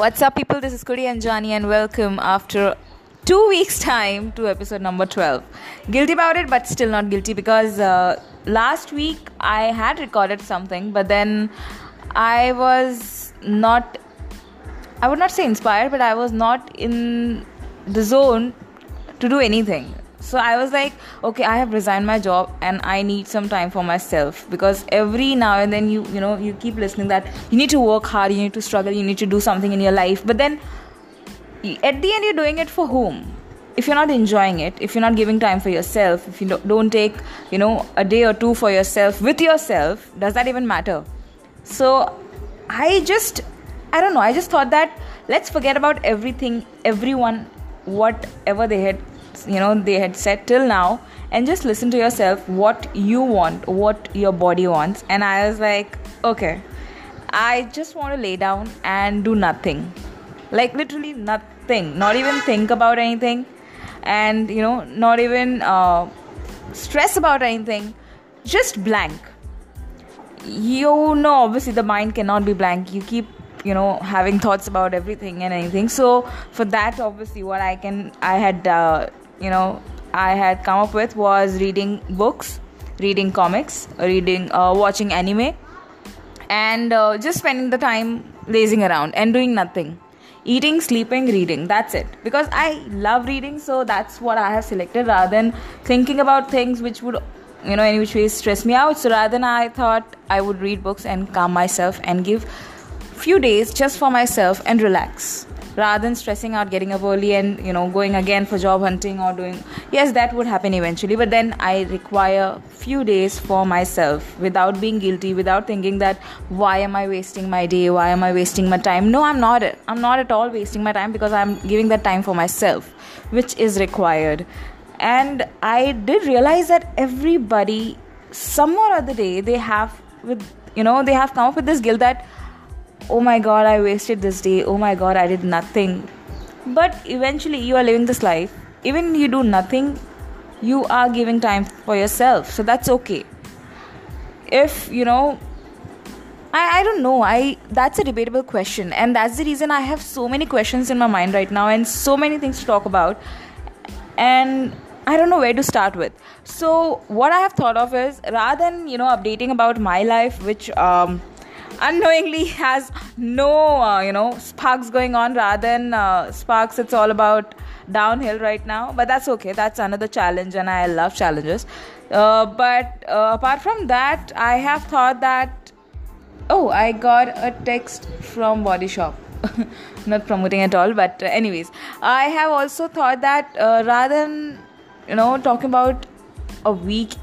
What's up, people? This is Kuri and Anjani, and welcome after two weeks' time to episode number 12. Guilty about it, but still not guilty because uh, last week I had recorded something, but then I was not, I would not say inspired, but I was not in the zone to do anything so i was like okay i have resigned my job and i need some time for myself because every now and then you you know you keep listening that you need to work hard you need to struggle you need to do something in your life but then at the end you're doing it for whom? If you're not enjoying it if you're not giving time for yourself if you don't take you know a day or two for yourself with yourself does that even matter? So i just i don't know i just thought that let's forget about everything everyone whatever they had you know they had said till now and just listen to yourself what you want what your body wants. And i was like okay i just want to lay down and do nothing. Like literally nothing. Not even think about anything. And you know not even uh, stress about anything. Just blank. You know obviously the mind cannot be blank. You keep you know having thoughts about everything and anything. So for that obviously what i can i had uh, you know I had come up with was reading books, reading comics, reading, uh, watching anime, and uh, just spending the time lazing around and doing nothing. Eating, sleeping, reading. That's it. Because I love reading, so that's what I have selected rather than thinking about things which would, you know, any which way stress me out. So rather than I thought I would read books and calm myself and give few days just for myself and relax rather than stressing out getting up early and you know going again for job hunting or doing yes that would happen eventually but then i require few days for myself without being guilty without thinking that why am i wasting my day why am i wasting my time? No i'm not i'm not at all wasting my time because i'm giving that time for myself which is required. And i did realize that everybody some or other day they have with you know they have come up with this guilt that oh my god, I wasted this day, oh my god, I did nothing. But eventually, you are living this life. Even you do nothing, you are giving time for yourself. So that's okay. If you know, I, I don't know. I that's a debatable question, and that's the reason I have so many questions in my mind right now and so many things to talk about. And I don't know where to start with. So what I have thought of is rather than you know updating about my life, which um, unknowingly has no uh, you know sparks going on rather than uh, sparks. It's all about downhill right now but that's okay. That's another challenge and i love challenges. Uh, but uh, apart from that i have thought that oh i got a text from body shop. Not promoting at all but uh, anyways. I have also thought that uh, rather than you know talking about a week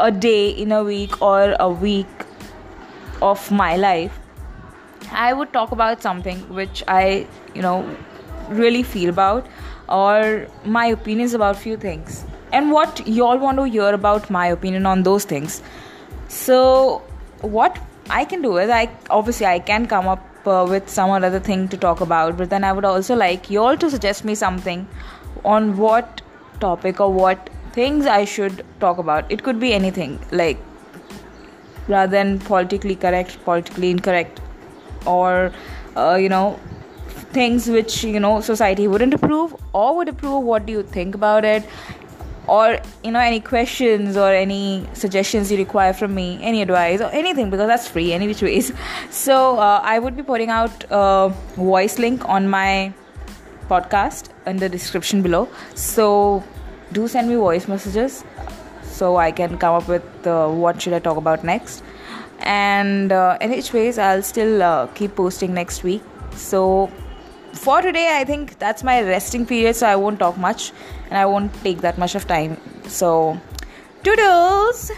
a day in a week or a week of my life, I would talk about something which I, you know, really feel about or my opinions about few things and what y'all want to hear about my opinion on those things. So what I can do is I obviously I can come up uh, with some other thing to talk about, but then I would also like y'all to suggest me something on what topic or what things I should talk about. It could be anything like rather than politically correct, politically incorrect, or uh, you know things which you know society wouldn't approve or would approve. What do you think about it? Or you know any questions or any suggestions you require from me, any advice or anything because that's free any which ways. So uh, I would be putting out a voice link on my podcast in the description below. So do send me voice messages so I can come up with uh, what should I talk about next. And uh, in each ways, I'll still uh, keep posting next week. So for today, I think that's my resting period. So I won't talk much, and I won't take that much of time. So, doodles.